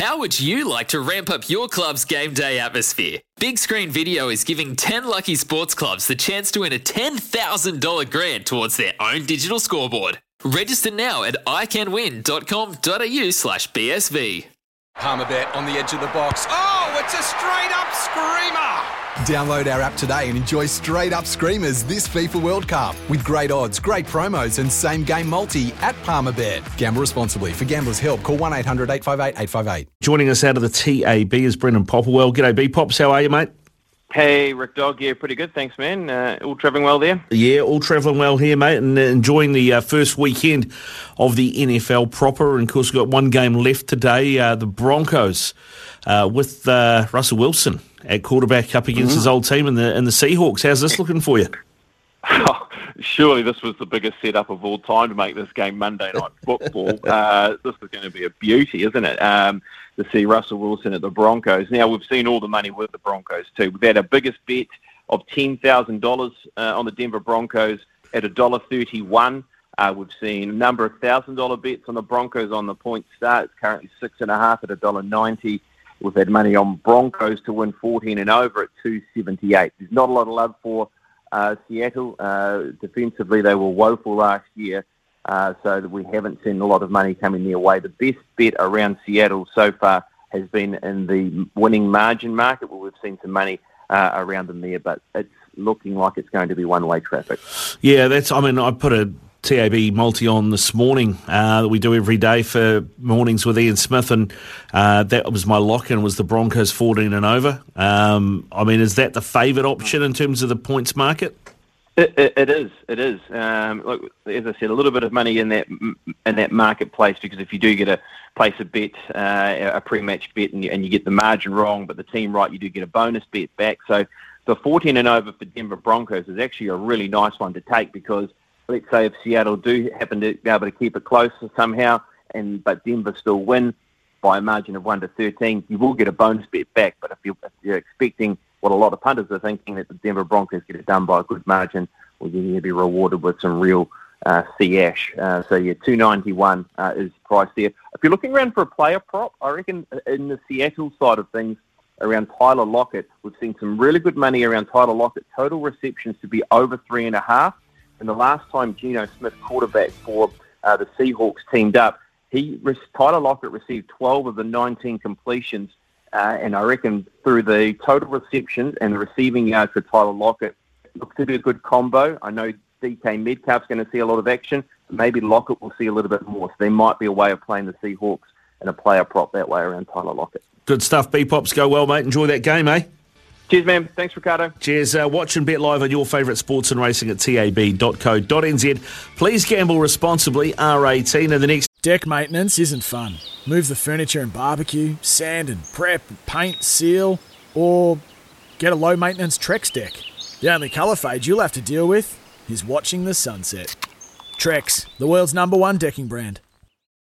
How would you like to ramp up your club's game day atmosphere? Big Screen Video is giving 10 lucky sports clubs the chance to win a $10,000 grant towards their own digital scoreboard. Register now at iCanWin.com.au slash BSV. Palmerbet on the edge of the box. Oh, it's a straight up screamer! Download our app today and enjoy straight up screamers this FIFA World Cup with great odds, great promos, and same game multi at Palmerbet. Gamble responsibly. For gamblers' help, call 1 800 858 858. Joining us out of the TAB is Brendan Popplewell. G'day, B Pops. How are you, mate? Hey, Rick Dog. Yeah, pretty good. Thanks, man. Uh, all travelling well there? Yeah, all travelling well here, mate, and uh, enjoying the uh, first weekend of the NFL proper. And of course, we've got one game left today. Uh, the Broncos uh, with uh, Russell Wilson at quarterback up against mm-hmm. his old team and the and the Seahawks. How's this looking for you? Surely this was the biggest setup of all time to make this game Monday Night Football. uh, this is going to be a beauty, isn't it? Um, to see Russell Wilson at the Broncos. Now we've seen all the money with the Broncos too. We've had our biggest bet of ten thousand uh, dollars on the Denver Broncos at a dollar thirty-one. Uh, we've seen a number of thousand dollar bets on the Broncos on the point start. It's currently six and a half at a dollar ninety. We've had money on Broncos to win 14 and over at 278. There's not a lot of love for uh, Seattle. Uh, defensively, they were woeful last year, uh, so we haven't seen a lot of money coming their way. The best bet around Seattle so far has been in the winning margin market, where we've seen some money uh, around them there, but it's looking like it's going to be one-way traffic. Yeah, that's. I mean, I put a TAB multi on this morning uh, that we do every day for mornings with Ian Smith, and uh, that was my lock in was the Broncos 14 and over. Um, I mean, is that the favourite option in terms of the points market? It, it, it is. It is. Um, look, as I said, a little bit of money in that in that marketplace because if you do get a place a bet, uh, a pre-match bet, and you, and you get the margin wrong, but the team right, you do get a bonus bet back. So the 14 and over for Denver Broncos is actually a really nice one to take because let's say if Seattle do happen to be able to keep it close somehow, and but Denver still win by a margin of one to thirteen, you will get a bonus bet back. But if you're, if you're expecting what a lot of punters are thinking that the Denver Broncos get it done by a good margin, well, you're going to be rewarded with some real uh, C-ash. Uh, so yeah, 291 uh, is price there. If you're looking around for a player prop, I reckon in the Seattle side of things, around Tyler Lockett, we've seen some really good money around Tyler Lockett. Total receptions to be over three and a half. And the last time Geno Smith, quarterback for uh, the Seahawks, teamed up, he Tyler Lockett received 12 of the 19 completions. Uh, and I reckon through the total receptions and the receiving yards for Tyler Lockett, looks to be a good combo. I know DK Metcalf's going to see a lot of action. Maybe Lockett will see a little bit more. So there might be a way of playing the Seahawks and a player prop that way around Tyler Lockett. Good stuff. B Pops, go well, mate. Enjoy that game, eh? Cheers, man. Thanks, Ricardo. Cheers. Uh, watch and bet live on your favourite sports and racing at tab.co.nz. Please gamble responsibly. R18 and the next. Deck maintenance isn't fun. Move the furniture and barbecue, sand and prep, paint, seal, or get a low maintenance Trex deck. The only colour fade you'll have to deal with is watching the sunset. Trex, the world's number one decking brand.